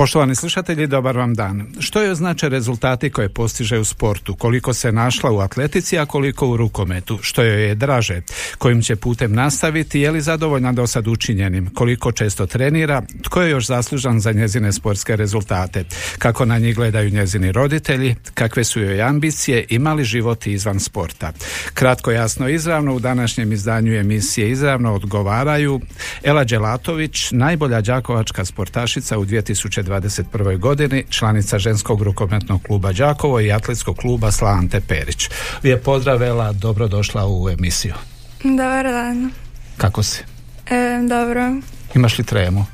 Poštovani slušatelji, dobar vam dan. Što je znače rezultati koje postiže u sportu? Koliko se našla u atletici, a koliko u rukometu? Što joj je draže? Kojim će putem nastaviti? Je li zadovoljna do sad učinjenim? Koliko često trenira? Tko je još zaslužan za njezine sportske rezultate? Kako na njih gledaju njezini roditelji? Kakve su joj ambicije? Ima li život izvan sporta? Kratko, jasno, izravno u današnjem izdanju emisije izravno odgovaraju Ela Đelatović, najbolja đakovačka sportašica u 2021. godini, članica ženskog rukometnog kluba Đakovo i atletskog kluba Slante Perić. Lijep pozdrav Ela, dobrodošla u emisiju. Dobar dan. Kako si? E, dobro, Imaš li tremu?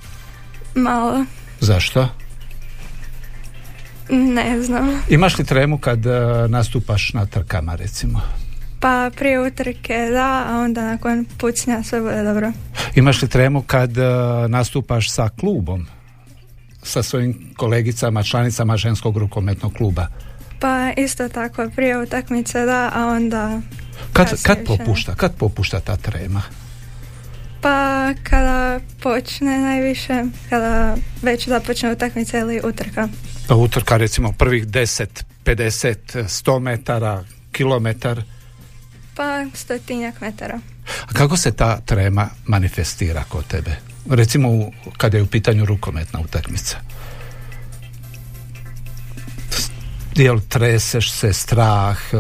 malo. Zašto? Ne znam. Imaš li tremu kad e, nastupaš na trkama recimo? Pa prije utrke da, a onda nakon pucnja sve bude dobro. Imaš li tremu kad e, nastupaš sa klubom? Sa svojim kolegicama, članicama ženskog rukometnog kluba? Pa isto tako, prije utakmice da, a onda... Kad, kad popušta? Kad popušta ta trema? Pa kada počne najviše, kada već započne utakmica ili utrka. Pa utrka recimo prvih 10, 50, 100 metara, kilometar. Pa stotinjak metara. A kako se ta trema manifestira kod tebe? Recimo u, kada je u pitanju rukometna utakmica. Jel treseš se, strah, e,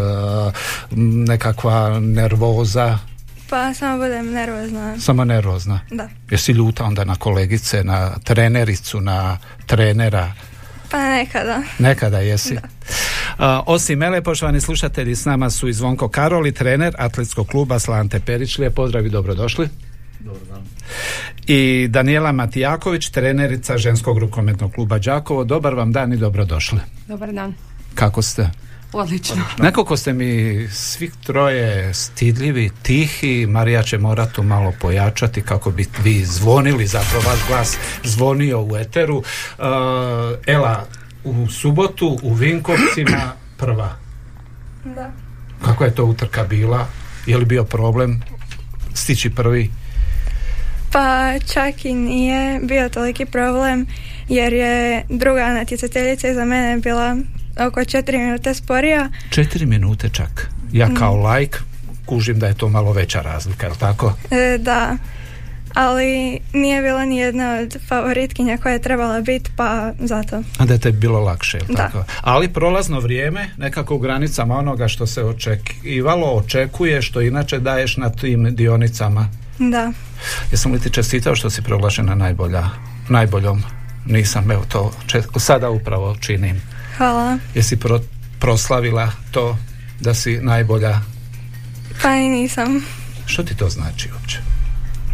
nekakva nervoza, Pa samo budem nervozna. samo nervozna. Da. Jesi ljuta onda na kolegice, na trenericu, na trenera? Pa nekada. Nekada jesi. A, osim mele, poštovani slušatelji, s nama su i Zvonko Karoli, trener atletskog kluba Slante Perić. Lijep pozdrav i dobrodošli. I Daniela Matijaković, trenerica ženskog rukometnog kluba Đakovo. Dobar vam dan i dobrodošli. Dobar dan. Kako ste? Odlično. Nekako ste mi svih troje stidljivi, tihi, Marija će morati tu malo pojačati kako bi vi zvonili, zapravo vaš glas zvonio u eteru. Uh, Ela, u subotu u Vinkovcima prva. Da. Kako je to utrka bila? Je li bio problem stići prvi? Pa čak i nije bio toliki problem jer je druga natjecateljica iza mene bila oko četiri minute sporija. Četiri minute čak. Ja kao lajk kužim da je to malo veća razlika, je li tako? E, da, ali nije bila ni jedna od favoritkinja koja je trebala biti pa zato. A da je tebi bilo lakše, jel Da. tako? Ali prolazno vrijeme, nekako u granicama onoga što se očekivalo, očekuje, što inače daješ na tim dionicama. Da, Jesam li ti čestitao što si proglašena najbolja, najboljom? Nisam, evo to čet- sada upravo činim. hvala. Jesi pro- proslavila to da si najbolja? Pa i nisam. Što ti to znači uopće?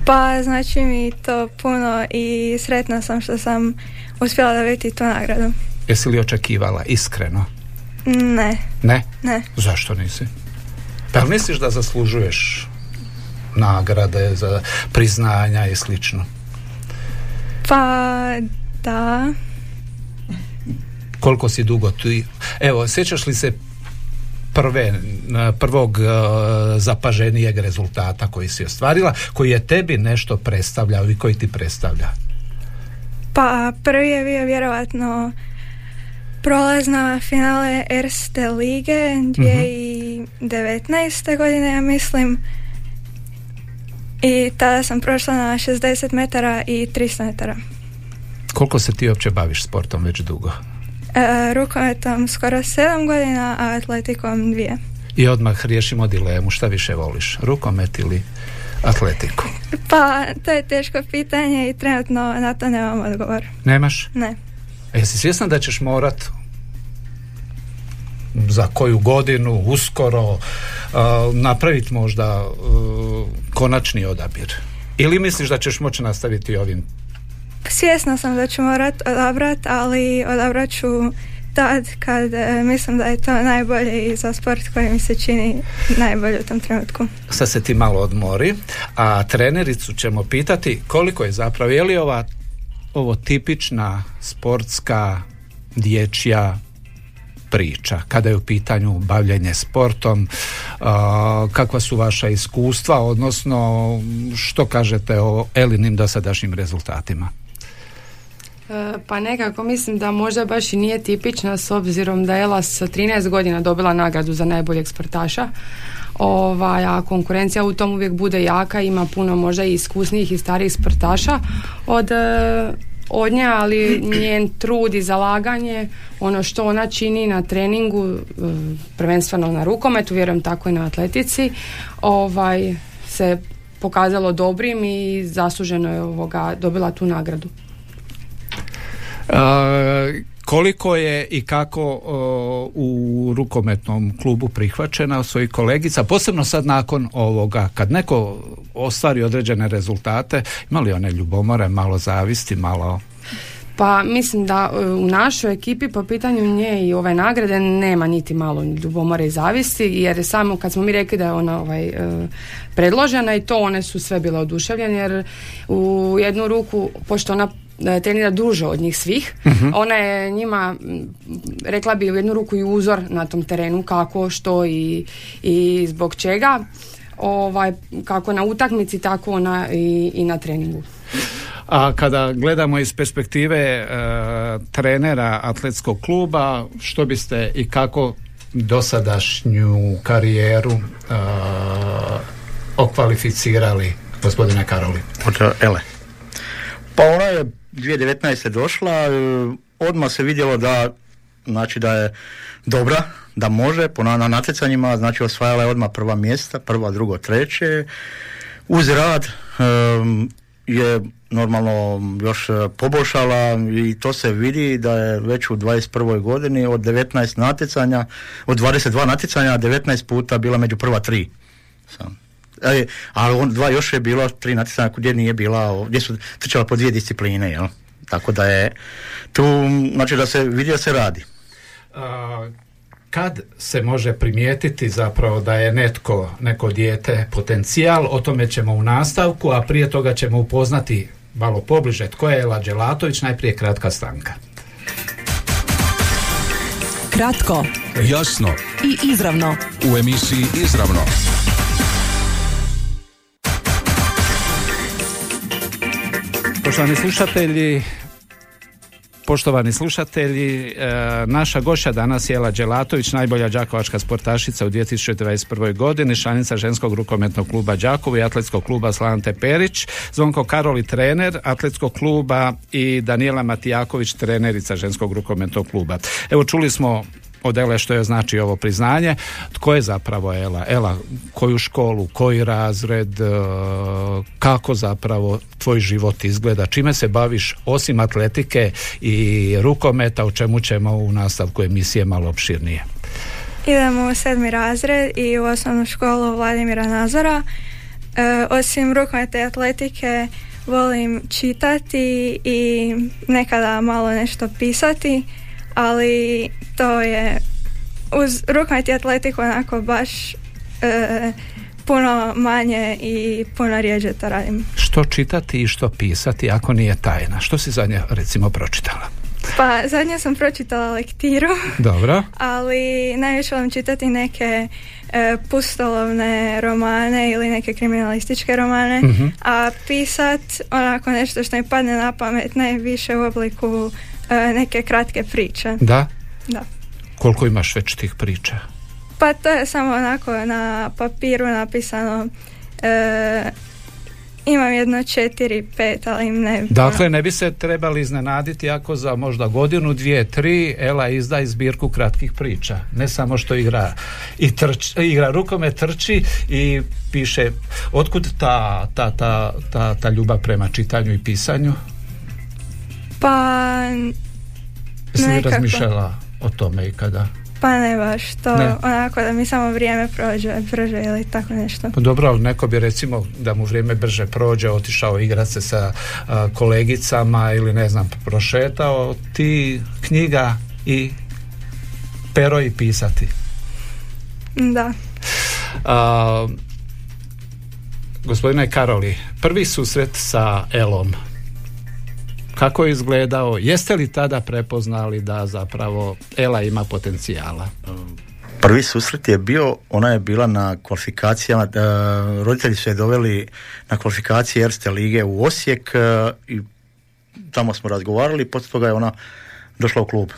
Pa znači mi to puno i sretna sam što sam uspjela dobiti tu nagradu. Jesi li očekivala iskreno? Ne, Ne? ne. Zašto nisi? Pa misliš da zaslužuješ nagrade za priznanja i slično? Pa da, Koliko si dugo tu? Evo, sjećaš li se prve, prvog e, zapaženijeg rezultata koji si ostvarila, koji je tebi nešto predstavljao i koji ti predstavlja? Pa prvi je bio vjerojatno prolazna finale Erste lige 2019. godine, ja mislim. I tada sam prošla na 60 metara i 300 metara. Koliko se ti uopće baviš sportom već dugo? E, rukometom skoro 7 godina, a atletikom dvije. I odmah riješimo dilemu, šta više voliš, rukomet ili atletiku? Pa, to je teško pitanje i trenutno na to nemam odgovor. Nemaš? Ne. A jesi svjesna da ćeš morat za koju godinu, uskoro, uh, napraviti možda uh, konačni odabir? Ili misliš da ćeš moći nastaviti ovim? Svjesna sam da ću morat odabrat, ali odabrat ću tad kad e, mislim da je to najbolje i za sport koji mi se čini najbolje u tom trenutku. Sad se ti malo odmori, a trenericu ćemo pitati koliko je zapravo, je li ova ovo tipična sportska dječja priča kada je u pitanju bavljenje sportom kakva su vaša iskustva odnosno što kažete o Elinim dosadašnjim rezultatima E, pa nekako mislim da možda baš i nije tipična s obzirom da je Ela sa 13 godina dobila nagradu za najboljeg sportaša. Ovaj, a konkurencija u tom uvijek bude jaka, ima puno možda i iskusnijih i starijih sportaša od, e, od nje, ali njen trud i zalaganje, ono što ona čini na treningu, e, prvenstveno na rukometu, vjerujem tako i na atletici, ovaj, se pokazalo dobrim i zasluženo je ovoga, dobila tu nagradu koliko je i kako u rukometnom klubu prihvaćena od svojih kolegica, posebno sad nakon ovoga, kad neko ostvari određene rezultate, imali one ljubomore, malo zavisti, malo? Pa mislim da e, u našoj ekipi po pitanju nje i ove nagrade nema niti malo ljubomore i zavisti jer samo kad smo mi rekli da je ona ovaj, e, predložena i to one su sve bile oduševljene jer u jednu ruku pošto ona trenira duže od njih svih. uh Ona je njima, rekla bi u jednu ruku i uzor na tom terenu kako, što i, i zbog čega. Ovaj, kako na utakmici, tako ona i, i na treningu. A kada gledamo iz perspektive e, trenera atletskog kluba, što biste i kako dosadašnju karijeru e, okvalificirali gospodine Karoli? Ele. Pa ona je 2019. došla, e, odmah se vidjelo da znači da je dobra, da može, po na, natjecanjima, znači osvajala je odmah prva mjesta, prva, drugo, treće. Uz rad je normalno još e, poboljšala i to se vidi da je već u 21. godini od 19 natjecanja, od 22 natjecanja, 19 puta bila među prva tri. Sam. E, ali on, dva još je bilo tri natjecanja gdje nije bila, gdje su trčala po dvije discipline, jel? Tako da je tu, znači da se vidi da se radi. kad se može primijetiti zapravo da je netko, neko dijete potencijal, o tome ćemo u nastavku, a prije toga ćemo upoznati malo pobliže tko je Ela Đelatović, najprije kratka stanka. Kratko, jasno i izravno. U emisiji Izravno. Poštovani slušatelji, Poštovani slušatelji, e, naša gošća danas je Jela Đelatović, najbolja đakovačka sportašica u 2021. godini, članica ženskog rukometnog kluba Đakovo i atletskog kluba Slante Perić, Zvonko Karoli trener atletskog kluba i Daniela Matijaković trenerica ženskog rukometnog kluba. Evo čuli smo od Ele što je znači ovo priznanje. Tko je zapravo Ela? Ela, koju školu, koji razred, e, kako zapravo tvoj život izgleda, čime se baviš osim atletike i rukometa, o čemu ćemo u nastavku emisije malo opširnije. Idemo u sedmi razred i u osnovnu školu Vladimira Nazora. E, osim rukometa i atletike volim čitati i nekada malo nešto pisati ali to je uz rukomet i atletiku onako baš e, puno manje i puno rijeđe to radim. Što čitati i što pisati ako nije tajna? Što si zadnje recimo pročitala? Pa zadnje sam pročitala lektiru. Dobro. Ali najviše vam čitati neke e, pustolovne romane ili neke kriminalističke romane, mhm. a pisat onako nešto što mi padne na pamet najviše u obliku neke kratke priče. Da? Da. Koliko imaš već tih priča? Pa to je samo onako na papiru napisano e, imam jedno četiri, pet, ali ne... Dakle, ne bi se trebali iznenaditi ako za možda godinu, dvije, tri Ela izda zbirku kratkih priča. Ne samo što igra i trč, igra rukome, trči i piše. Otkud ta, ta, ta, ta, ta ljubav prema čitanju i pisanju? Pa... Jesi li razmišljala o tome i kada? Pa ne baš, to Ne. onako da mi samo vrijeme prođe, brže ili tako nešto. Pa dobro, ali neko bi recimo da mu vrijeme brže prođe, otišao igrat se sa a, kolegicama ili ne znam, prošetao, ti knjiga i pero i pisati. Da. A, gospodine Karoli, prvi susret sa Elom, kako je izgledao? Jeste li tada prepoznali da zapravo Ela ima potencijala? Prvi susret je bio, ona je bila na kvalifikacijama, e, roditelji su je doveli na kvalifikacije Erste lige u Osijek e, i tamo smo razgovarali, poslije toga je ona došla u klub.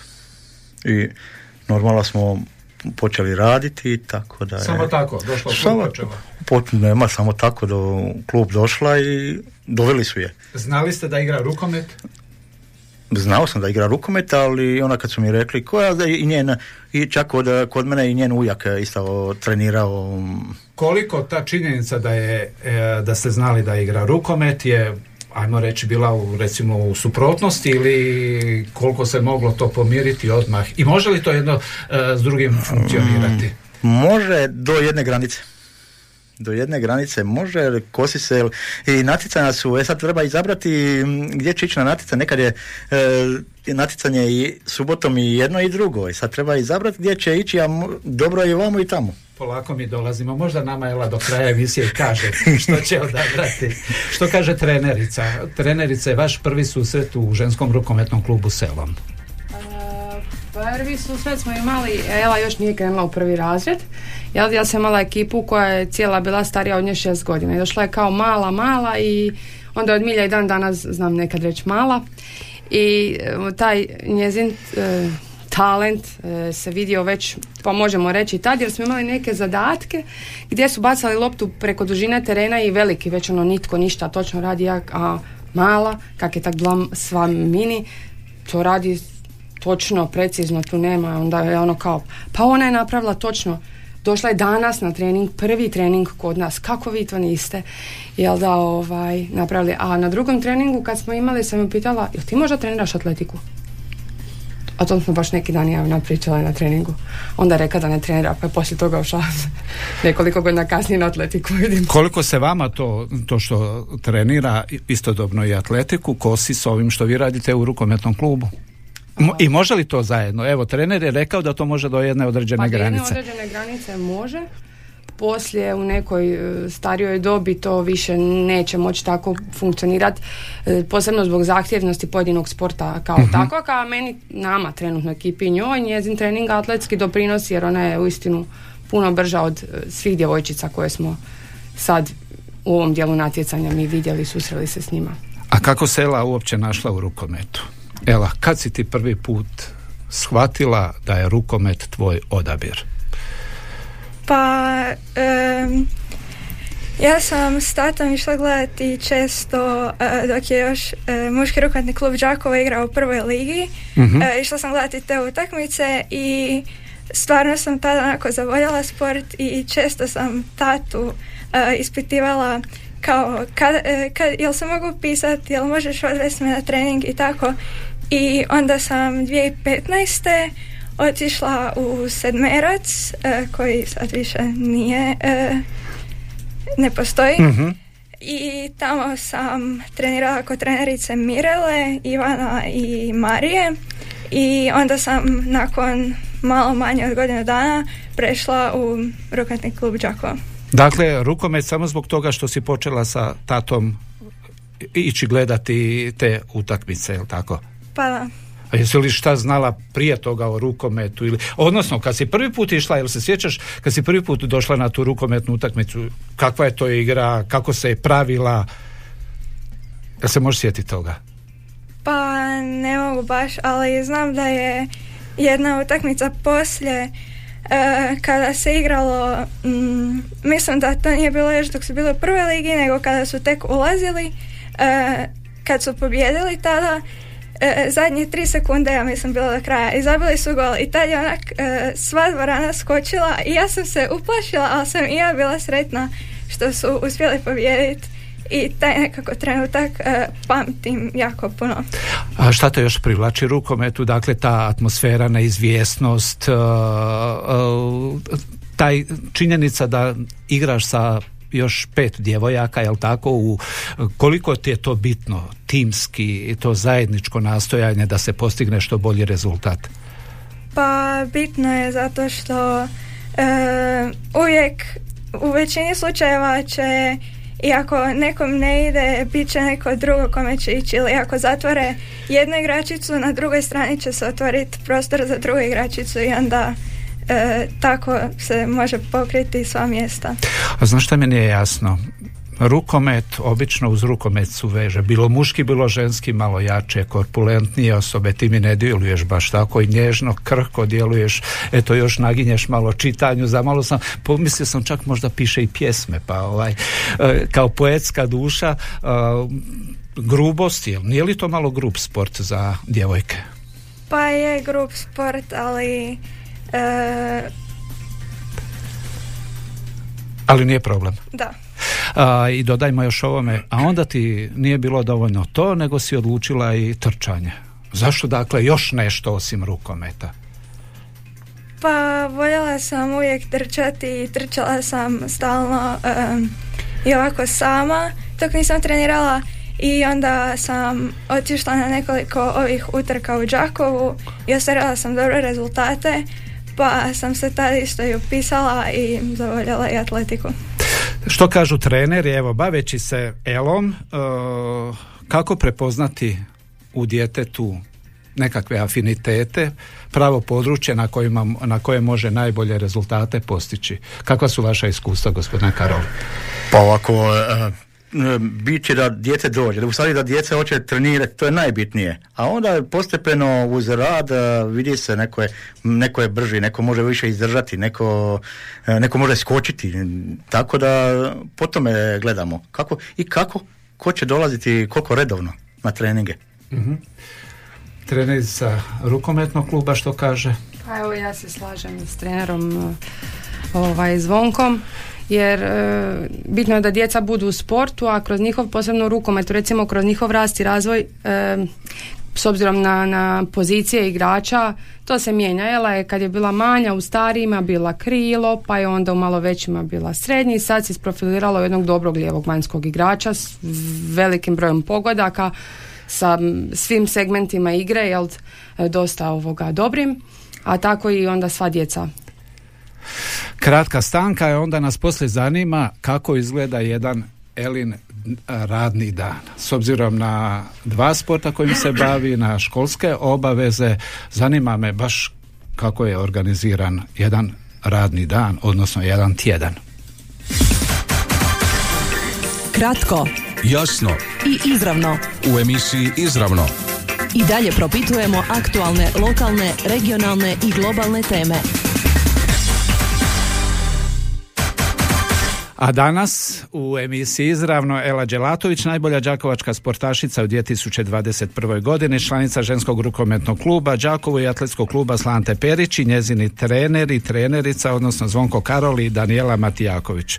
I normalno smo počeli raditi, tako da je... Samo tako, klub Samo, pot, nema, samo tako do klub došla i doveli su je. Znali ste da igra rukomet? Znao sam da igra rukomet, ali ona kad su mi rekli koja da i njen, i čak kod, kod mene i njen ujak isto trenirao Koliko ta činjenica da je e, da ste znali da igra rukomet je ajmo reći bila u recimo u suprotnosti ili koliko se moglo to pomiriti odmah i može li to jedno e, s drugim funkcionirati? Može do jedne granice. Do jedne granice može, kosi se i natjecanja su, e sad treba izabrati gdje će ići na natjecanje. Nekad je e, natjecanje i subotom i jedno i drugo. I sad treba izabrati gdje će ići, a dobro je i vamo i tamo. Polako mi dolazimo, možda nama Ela do kraja emisije kaže što će odabrati. Što kaže trenerica? Trenerica je vaš prvi susret u ženskom rukometnom klubu Selom. Prvi susret smo imali, Ela još nije krenula u prvi razred. Ja, ja sam imala ekipu koja je cijela bila starija od nje šest godina. Došla je kao mala, mala i onda od milja i dan danas znam nekad reći mala. I e, taj njezin e, talent e, se vidio već, pa možemo reći tad, jer smo imali neke zadatke gdje su bacali loptu preko dužine terena i veliki, već ono nitko ništa točno radi, a mala, kak je tak bila sva mini, to radi točno, precizno, tu nema, onda je ono kao, pa ona je napravila točno, došla je danas na trening, prvi trening kod nas, kako vi to niste, jel da, ovaj, napravili, a na drugom treningu kad smo imali, sam ju pitala, jel ti možda treniraš atletiku? A to smo baš neki dan ja ona pričala na treningu. Onda je rekla da ne trenira, pa je poslije toga ušla nekoliko godina kasnije na atletiku. Vidim. Koliko se vama to, to što trenira istodobno i atletiku kosi s ovim što vi radite u rukometnom klubu? Mo- I može li to zajedno? Evo, trener je rekao da to može do jedne određene Pa granice. određene granice može. Poslije u nekoj e, starijoj dobi to više neće moći tako funkcionirati, e, posebno zbog zahtjevnosti pojedinog sporta kao Mhm. tako, kao meni, nama trenutno ekipi njoj, njezin trening atletski doprinosi jer ona je uistinu puno brža od e, svih djevojčica koje smo sad u ovom dijelu natjecanja mi vidjeli, susreli se s njima. A kako se Ela uopće našla u rukometu? Ela, kad si ti prvi put shvatila da je rukomet tvoj odabir? Pa, em, ja sam s tatom išla gledati često e, dok je još e, muški rukometni klub Đakovo igrao u prvoj ligi. Mhm. E, išla sam gledati te utakmice i stvarno sam tada onako zavoljela sport i često sam tatu ispitivala kao kad, kad, jel se mogu pisati, jel možeš odvesti me na trening i tako. I onda sam 2015. otišla u Sedmerac, e, koji sad više nije, e, ne postoji. Mhm. I tamo sam trenirala kod trenerice Mirele, Ivana i Marije. I onda sam nakon malo manje od godinu dana prešla u rukometni klub Đakovo. Dakle, rukomet samo zbog toga što si počela sa tatom ići gledati te utakmice, jel tako? Pa da. A jesi li šta znala prije toga o rukometu ili odnosno kad si prvi put išla, jel se sjećaš kad si prvi put došla na tu rukometnu utakmicu, kakva je to igra, kako se je pravila? Jel se možeš sjetiti toga? Pa ne mogu baš, ali znam da je jedna utakmica poslije e, kada se igralo, mm, mislim da to nije bilo još dok su bili u prvoj ligi, nego kada su tek ulazili, e, kad su pobjedili tada, e, zadnje tri sekunde, ja mislim, bilo do kraja i zabili su gol i tad je onak e, sva dvorana skočila i ja sam se uplašila, ali sam i ja bila sretna što su uspjeli pobijediti i taj nekako trenutak e, pamtim jako puno. A šta te još privlači rukometu? Dakle, ta atmosfera, neizvjesnost, uh, uh, taj činjenica da igraš sa još pet djevojaka, jel tako, u koliko ti je to bitno, timski, to zajedničko nastojanje da se postigne što bolji rezultat? Pa bitno je zato što e, uvijek u većini slučajeva će i ako nekom ne ide, bit će neko drugo kome će ići ili ako zatvore jednu igračicu, na drugoj strani će se otvoriti prostor za drugu igračicu i onda e, tako se može pokriti sva mjesta. A znaš šta mi nije jasno? rukomet, obično uz rukomet su veže, bilo muški, bilo ženski, malo jače, korpulentnije osobe, ti mi ne djeluješ baš tako i nježno, krhko djeluješ, eto još naginješ malo čitanju, za malo sam, pomislio sam čak možda piše i pjesme, pa ovaj, e, kao poetska duša, e, grubost, je, nije li to malo grub sport za djevojke? Pa je grub sport, ali e, ali nije problem. Da. A, I dodajmo još ovome, a onda ti nije bilo dovoljno to, nego si odlučila i trčanje. Zašto dakle još nešto osim rukometa? Pa voljela sam uvijek trčati i trčala sam stalno i ovako sama dok nisam trenirala i onda sam otišla na nekoliko ovih utrka u Đakovu i ostvarila sam dobre rezultate pa sam se tada isto i upisala i zavoljela i atletiku. Što kažu treneri, evo, baveći se elom, e, kako prepoznati u djetetu nekakve afinitete, pravo područje na, kojima, na koje može najbolje rezultate postići. Kakva su vaša iskustva, gospodine Karol? Pa ovako, e, bit će da djece dođe, da u stvari da djece hoće trenirati, to je najbitnije. A onda postepeno uz rad vidi se neko je, neko je brži, neko može više izdržati, neko, e, neko može skočiti. Tako da po tome gledamo. Kako i kako, ko će dolaziti koliko redovno na treninge. Mm-hmm. Trenerica rukometnog kluba što kaže? Pa evo ja se slažem s trenerom ovaj, Zvonkom jer e, bitno je da djeca budu u sportu, a kroz njihov posebno rukomet, recimo kroz njihov rast i razvoj e, s obzirom na, na pozicije igrača, to se mijenja. Jela je kad je bila manja u starijima bila krilo, pa je onda u malo većima bila srednji. Sad se isprofiliralo jednog dobrog lijevog vanjskog igrača s velikim brojem pogodaka, sa svim segmentima igre, jel, dosta ovoga dobrim, a tako i onda sva djeca Kratka stanka je onda nas poslije zanima kako izgleda jedan Elin radni dan. S obzirom na dva sporta kojim se bavi, na školske obaveze, zanima me baš kako je organiziran jedan radni dan, odnosno jedan tjedan. Kratko, jasno i izravno. U emisiji Izravno. I dalje propitujemo aktualne, lokalne, regionalne i globalne teme. A danas u emisiji izravno Ela Đelatović, najbolja đakovačka sportašica u 2021. godini, članica ženskog rukometnog kluba Đakovo i atletskog kluba Slante Perić i njezini trener i trenerica, odnosno Zvonko Karoli i Daniela Matijaković.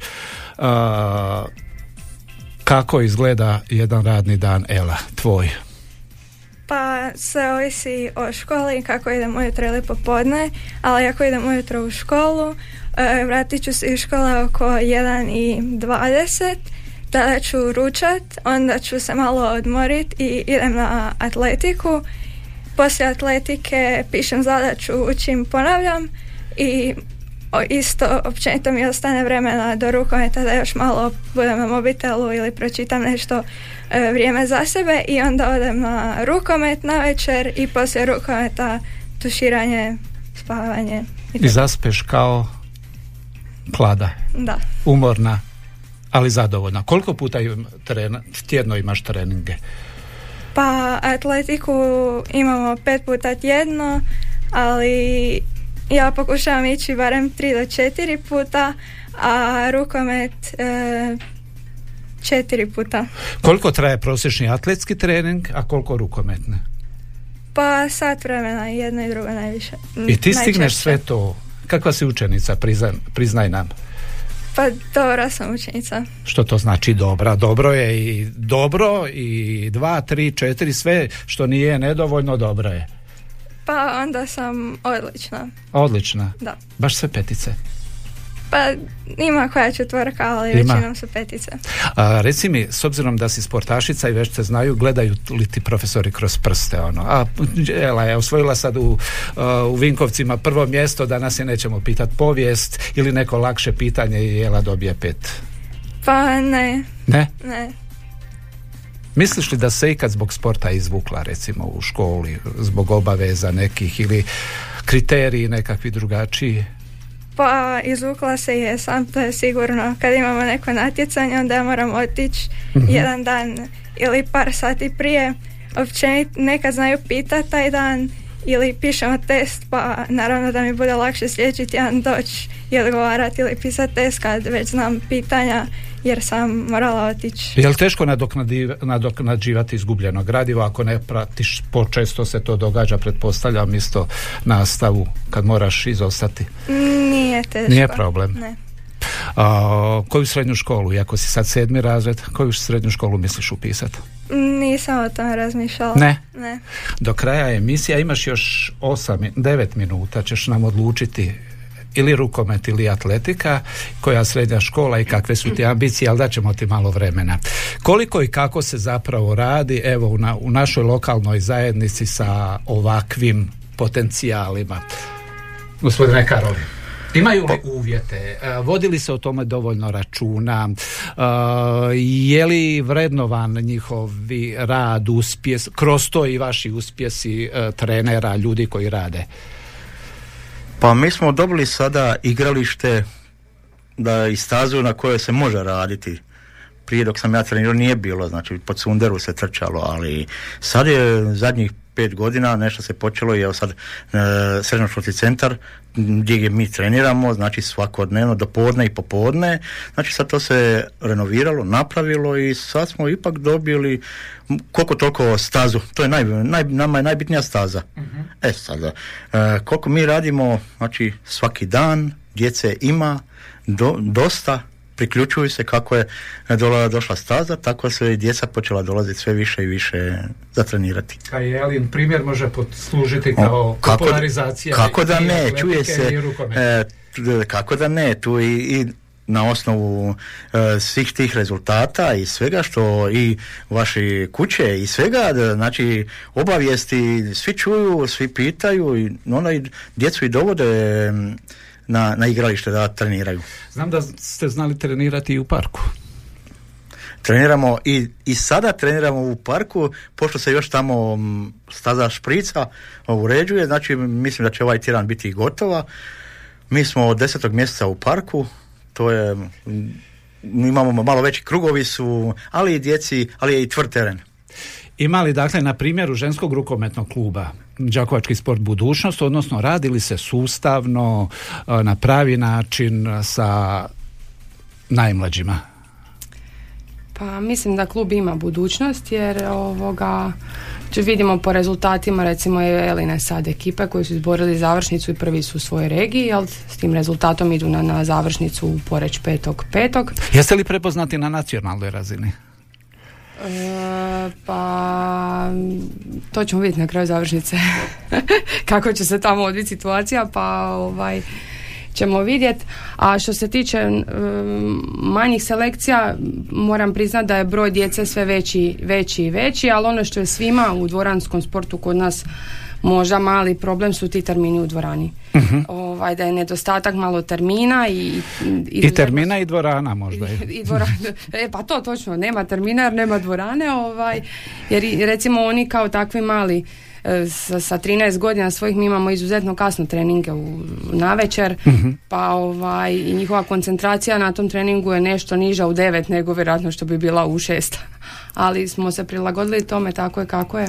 kako izgleda jedan radni dan, Ela, tvoj? Pa sve ovisi o školi, kako idem ujutro ili popodne, ali ako idem ujutro u školu, e, vratit ću se iz škole oko 1 i 20, tada ću ručat, onda ću se malo odmorit i idem na atletiku. Poslije atletike pišem zadaću, učim, ponavljam i isto općenito mi ostane vremena do rukometa da još malo budem na mobitelu ili pročitam nešto e, vrijeme za sebe i onda odem na rukomet na večer i poslije rukometa tuširanje, spavanje. I, I zaspeš kao klada. Da. Umorna, ali zadovoljna. Koliko puta tjedno imaš treninge? Pa atletiku imamo pet puta tjedno, ali ja pokušavam ići barem 3 do 4 puta, a rukomet e, četiri puta. Koliko traje prosječni atletski trening, a koliko rukometne? Pa sat vremena, jedno i drugo najviše. I ti stigneš sve to? Kakva si učenica, priznaj nam? Pa dobra sam učenica. Što to znači dobra? Dobro je i dobro i dva, tri, četiri, sve što nije nedovoljno dobro je. Pa onda sam odlična. Odlična? Da. Baš sve petice? Pa ima koja četvorka, ali ima. većinom su petice. A, reci mi, s obzirom da si sportašica i već te znaju, gledaju li ti profesori kroz prste? Ono? A Ela je osvojila sad u, u Vinkovcima prvo mjesto, danas je nećemo pitati povijest ili neko lakše pitanje i Ela dobije pet. Pa ne. Ne? Ne. Misliš li da se ikad zbog sporta izvukla recimo u školi, zbog obaveza nekih ili kriteriji nekakvi drugačiji? Pa izvukla se je sam, to je sigurno. Kad imamo neko natjecanje, onda ja moram otići mhm. jedan dan ili par sati prije. Općenit nekad znaju pitati taj dan ili pišemo test, pa naravno da mi bude lakše sljedeći tjedan doći i odgovarati ili pisati test kad već znam pitanja jer sam morala otići. Je li teško nadoknađivati izgubljeno gradivo ako ne pratiš, počesto se to događa, pretpostavljam isto nastavu kad moraš izostati? Nije teško. Nije problem? Ne. A, koju srednju školu, iako si sad sedmi razred, koju srednju školu misliš upisati? Nisam o tome razmišljala. Ne? Ne. Do kraja emisija imaš još 8, 9 minuta, ćeš nam odlučiti ili rukomet ili atletika, koja srednja škola i kakve su ti ambicije, ali ćemo ti malo vremena. Koliko i kako se zapravo radi evo u, na, u našoj lokalnoj zajednici sa ovakvim potencijalima? Gospodine Karoli. Imaju li uvjete? E, vodili se o tome dovoljno računa? E, je li vrednovan njihovi rad, uspjes, kroz to i vaši uspjesi e, trenera, ljudi koji rade? Pa mi smo dobili sada igralište da i stazu na kojoj se može raditi. Prije dok sam ja trenirao nije bilo, znači pod Sunderu se trčalo, ali sad je zadnjih pet godina nešto se počelo i evo sad e, centar gdje mi treniramo, znači svakodnevno do podne i popodne, znači sad to se renoviralo, napravilo i sad smo ipak dobili koliko toliko stazu, to je naj, naj, nama je najbitnija staza. uh E sada, e, koliko mi radimo, znači svaki dan, djece ima do, dosta, priključuju se kako je došla staza, tako se i djeca počela dolaziti sve više i više zatrenirati. A je li primjer može služiti kao kako, popularizacija? Kako da ne, čuje se, e, kako da ne, tu i, i na osnovu e, svih tih rezultata i svega što i vaše kuće i svega, znači obavijesti svi čuju, svi pitaju i ono i djecu i dovode na, na igralište da treniraju. Znam da ste znali trenirati i u parku. Treniramo i, i sada treniramo u parku, pošto se još tamo staza šprica uređuje, znači mislim da će ovaj tjedan biti gotova. Mi smo od desetog mjeseca u parku, to je, imamo malo veći krugovi su, ali i djeci, ali je i tvrd teren. Imali dakle na primjeru ženskog rukometnog kluba Đakovački sport budućnost, odnosno radili se sustavno e, na pravi način sa najmlađima? Pa mislim da klub ima budućnost jer ovoga vidimo po rezultatima recimo je Eline sad ekipe koji su izborili završnicu i prvi su u svojoj regiji, ali s tim rezultatom idu na, na završnicu u Poreć petog petog. Jeste li prepoznati na nacionalnoj razini? E, pa to ćemo vidjeti na kraju završnice. Kako će se tamo odviti situacija pa ovaj ćemo vidjeti a što se tiče manjih selekcija moram priznati da je broj djece sve veći, veći i veći ali ono što je svima u dvoranskom sportu kod nas možda mali problem su ti termini u dvorani. uh Ovaj, da je nedostatak malo termina i... I, I termina i dvorana možda. I, i dvorana. E, pa to točno, nema termina jer nema dvorane, ovaj, jer recimo oni kao takvi mali sa, sa 13 godina svojih mi imamo izuzetno kasno treninge u, na večer, mhm. pa ovaj, i njihova koncentracija na tom treningu je nešto niža u 9 nego vjerojatno što bi bila u 6 ali smo se prilagodili tome tako je kako je.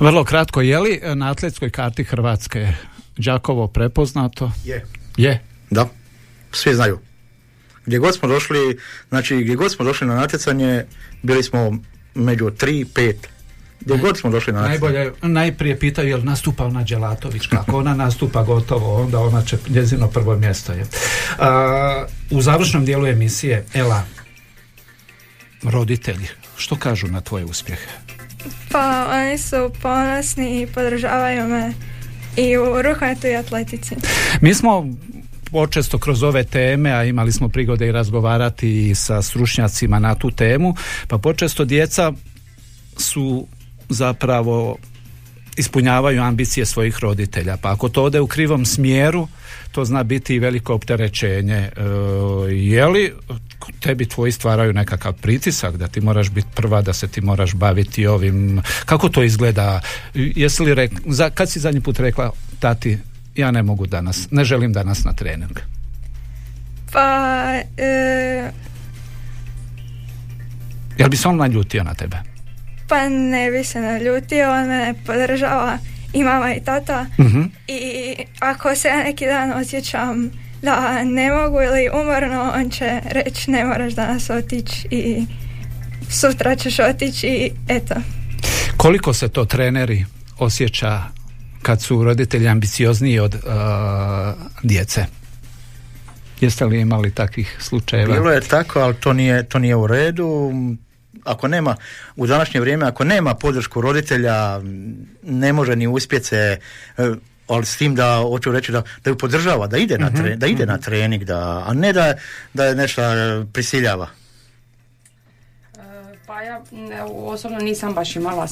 Vrlo kratko, je li na atletskoj karti Hrvatske Đakovo prepoznato? Je. Je. Da, svi znaju. Gdje god smo došli, znači gdje god smo došli na natjecanje, bili smo među tri, pet. Gdje god smo došli na. Najbolje, najprije pitaju jel nastupa ona Đelatović, kako ona nastupa gotovo, onda ona će njezino prvo mjesto je. A, u završnom dijelu emisije, Ela, roditelji, što kažu na tvoje uspjehe? Pa oni su ponosni i podržavaju me i u rukometu i atletici. Mi smo počesto kroz ove teme, a imali smo prigode i razgovarati sa stručnjacima na tu temu, pa počesto djeca su zapravo ispunjavaju ambicije svojih roditelja. Pa ako to ode u krivom smjeru, to zna biti i veliko opterećenje. E, je li tebi tvoji stvaraju nekakav pritisak da ti moraš biti prva, da se ti moraš baviti ovim... Kako to izgleda? Jesi li rek, za, kad si zadnji put rekla tati, ja ne mogu danas, ne želim danas na trening? Pa... E, Jel bi se on naljutio na tebe? Pa ne bi se naljutio, on me podržava i mama i tata. Mhm. I ako se ja neki dan osjećam da ne mogu ili umorno, on će reći ne moraš danas otići i sutra ćeš otići i eto. Koliko se to treneri osjeća kad su roditelji ambiciozniji od uh, djece? Jeste li imali takvih slučajeva? Bilo je tako, ali to nije, to nije u redu. Ako nema, u današnje vrijeme, ako nema podršku roditelja, ne može ni uspjeti se, e, ali s tim da hoću reći da, da ju podržava, da ide, na, tre, da ide na trening, da, a ne da, da je nešto e, prisiljava. Pa ja ne, osobno nisam baš imala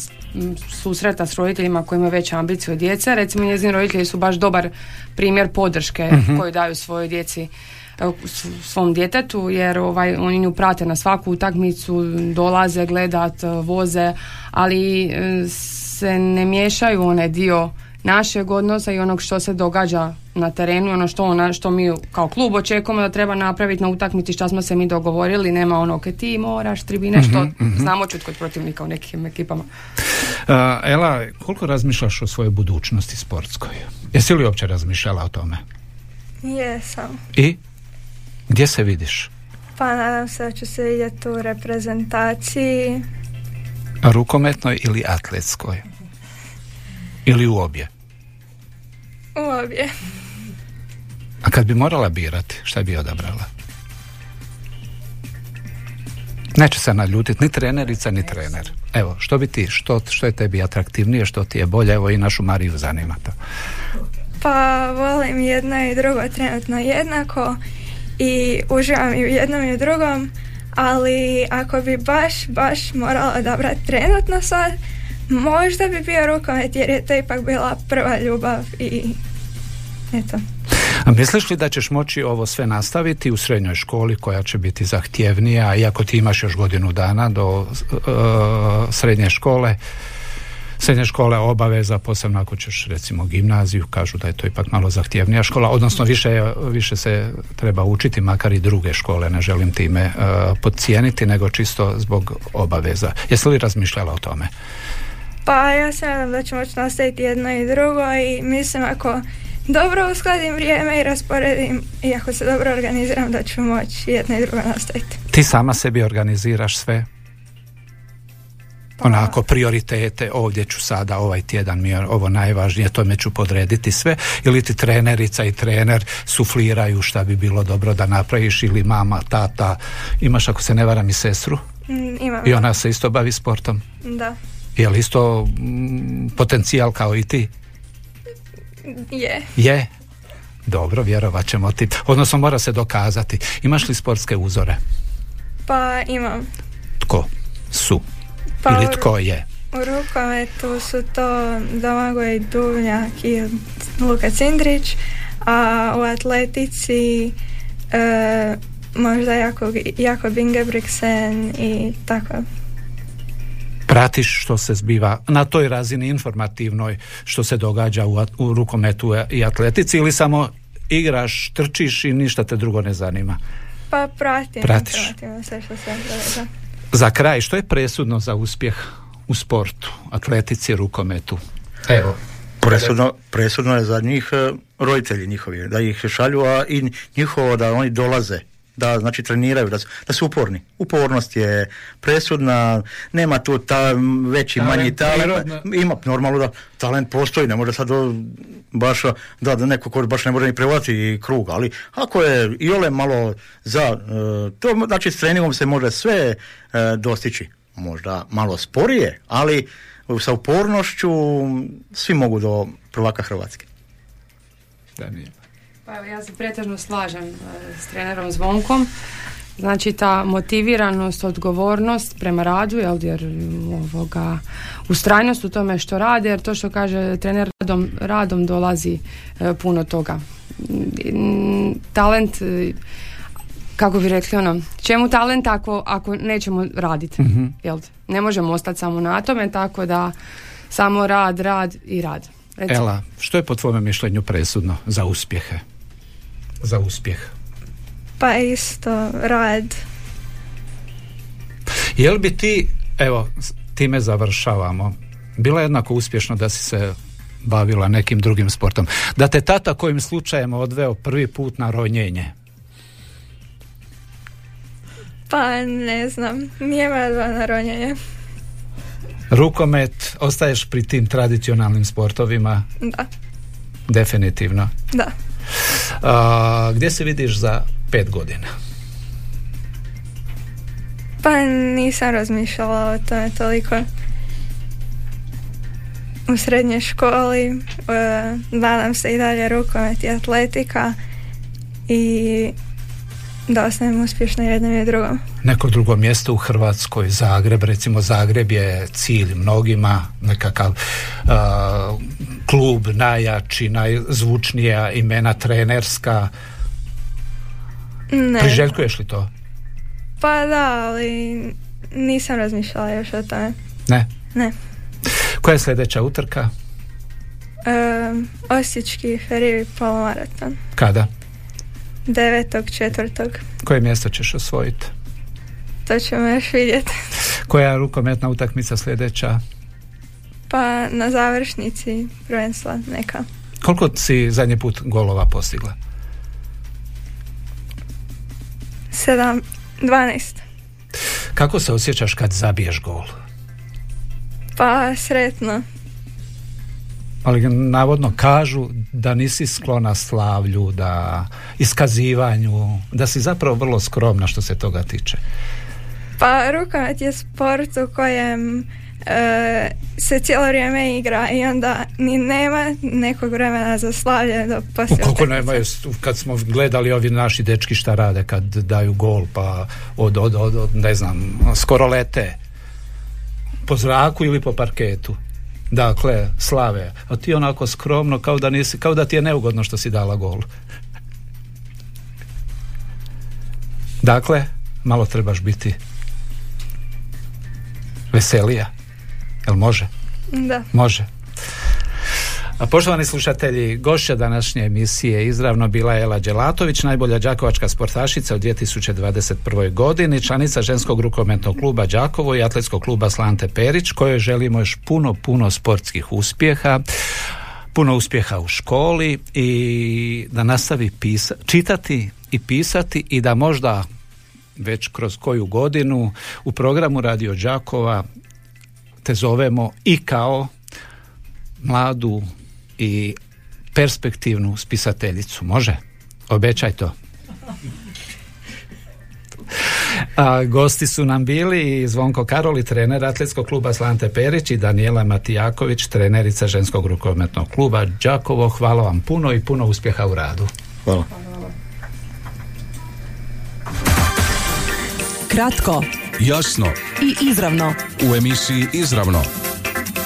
susreta s roditeljima koji imaju veće ambicije od djece. Recimo njezini roditelji su baš dobar primjer podrške koju daju svojoj djeci svom djetetu jer ovaj, oni nju prate na svaku utakmicu, dolaze gledat, e, voze, ali e, se ne miješaju onaj dio našeg odnosa i onog što se događa na terenu, ono što, ona, što mi kao klub očekujemo da treba napraviti na utakmici što smo se mi dogovorili, nema ono ke ti moraš, tribine, što znamo čut kod protivnika u nekim ekipama. Uh, Ela, koliko razmišljaš o svojoj budućnosti sportskoj? Jesi li uopće razmišljala o tome? Jesam. I? Gdje se vidiš? Pa nadam se da ću se vidjeti u reprezentaciji. Rukometnoj ili atletskoj? Ili u obje? U obje. A kad bi morala birati, šta bi odabrala? Neće se naljutiti ni trenerica ni trener. Evo, što bi ti, što, što je tebi atraktivnije, što ti je bolje, evo i našu Mariju zanima to. Pa volim jedno i drugo trenutno jednako i uživam i u jednom i u drugom, ali ako bi baš, baš morala odabrati trenutno sad, možda bi bio rukomet jer je to ipak bila prva ljubav i eto. A misliš li da ćeš moći ovo sve nastaviti u srednjoj školi koja će biti zahtjevnija, iako ti imaš još godinu dana do uh, srednje škole, srednje škole obaveza, posebno ako ćeš recimo gimnaziju, kažu da je to ipak malo zahtjevnija škola, odnosno više, više se treba učiti, makar i druge škole, ne želim time uh, podcijeniti, nego čisto zbog obaveza. Jesi li razmišljala o tome? Pa ja se nadam da ću moći nastaviti jedno i drugo i mislim ako dobro uskladim vrijeme i rasporedim i ako se dobro organiziram da ću moći jedno i drugo nastaviti. Ti sama sebi organiziraš sve? Pa- Onako prioritete, ovdje ću sada, ovaj tjedan mi je ovo najvažnije, tome ću podrediti sve, ili ti trenerica i trener sufliraju šta bi bilo dobro da napraviš, ili mama, tata, imaš ako se ne varam i sestru, Mm, imam. i ona se isto bavi sportom, Da. je li isto mm, potencijal kao i ti? Je. Je. Dobro, vjerovat ćemo ti. Odnosno mora se dokazati. Imaš li sportske uzore? Pa imam. Tko su? Pa Ili tko je? U rukometu su to Domagoj Duvnjak i Luka Cindrić, a u atletici e, možda Jako, Jakob Ingebrigtsen i tako. pratiš što se zbiva na toj razini informativnoj što se događa u, at- u rukometu i atletici ili samo igraš, trčiš i ništa te drugo ne zanima. Pa pratim, Pratiš. pratim sve što se događa. Za kraj, što je presudno za uspjeh u sportu, atletici, rukometu? Evo, Presudno, presudno je za njih e, roditelji njihovi, da ih šalju, a i njihovo da oni dolaze da znači treniraju, da su, da su uporni. Upornost je presudna, nema tu ta veći, Talent, manji talent. prirodno. Ima normalno da talent postoji, ne može sad do- baš da, da neko ko baš ne može ni prevoditi krug, ali ako je i ole malo za e, to, znači s treningom se može sve e, dostići. Možda malo sporije, ali sa upornošću svi mogu do prvaka Hrvatske. Danijela. Pa evo, ja se pretežno slažem e, s trenerom Zvonkom. Znači ta motiviranost, odgovornost prema radu, jel, jer ovoga, ustrajnost u tome što rade, jer to što kaže trener radom, radom dolazi e, puno toga. Mm, Talent, e, kako bi rekli ono, čemu talent ako, ako nećemo raditi, jel? Ne možemo ostati samo na tome, tako da samo rad, rad i rad. Recimo, Ela, što je po tvome mišljenju presudno za uspjehe? Za uspjeh. Pa isto rad. Jel bi ti, evo, time završavamo, bila jednako uspješno da si se bavila nekim drugim sportom? Da te tata kojim slučajem odveo prvi put na ronjenje? Pa ne znam, nije me odveo na ronjenje. Rukomet, ostaješ pri tim tradicionalnim sportovima? Da, Definitivno. da. A, gdje se vidiš za pet godina? Pa nisam razmišljala o tome toliko. U srednjoj školi e, nadam se i dalje rukomet i atletika i da ostanem uspješna jednom i drugom. Neko drugo mjesto u Hrvatskoj, Zagreb, recimo Zagreb je cilj mnogima, nekakav a, klub najjači, najzvučnija imena trenerska. Ne. Priželjkuješ li to? Pa da, ali nisam razmišljala još o tome. Ne. Ne. Koja je sljedeća utrka? E, Osječki ferivi polomaraton. Kada? Devetog, četvrtog. Koje mjesto ćeš osvojiti? To ćemo još vidjeti. Koja je rukometna utakmica sljedeća? Pa na završnici prvenstva neka. Koliko si zadnji put golova postigla? Sedam, dvanaest. Kako se osjećaš kad zabiješ gol? Pa sretno. Ali navodno kažu da nisi sklona slavlju, da iskazivanju, da si zapravo vrlo skromna što se toga tiče. Pa rukomet je sport u kojem e, se cijelo vrijeme igra i onda ni nema nekog vremena za slavlje do poslije Koliko nemaju, kad smo gledali ovi naši dečki šta rade kad daju gol, pa od, od, od, od ne znam, skoro lete po zraku ili po parketu. Dakle, slave. A ti onako skromno, kao da, nisi, kao da ti je neugodno što si dala gol. Dakle, malo trebaš biti veselija. Jel može? Da. Može. A poštovani slušatelji, gošća današnje emisije izravno bila je Ela Đelatović, najbolja đakovačka sportašica u 2021. godini, članica ženskog rukometnog kluba Đakovo i atletskog kluba Slante Perić, kojoj želimo još puno, puno sportskih uspjeha, puno uspjeha u školi i da nastavi pisa, čitati i pisati i da možda već kroz koju godinu u programu Radio Đakova te zovemo i kao mladu i perspektivnu spisateljicu. Može? Obećaj to. A, gosti su nam bili i Zvonko Karoli, trener atletskog kluba Slante Perić i Daniela Matijaković, trenerica ženskog rukometnog kluba Đakovo. Hvala vam puno i puno uspjeha u radu. Hvala. Kratko Jasno i izravno. u emisiji Izravno.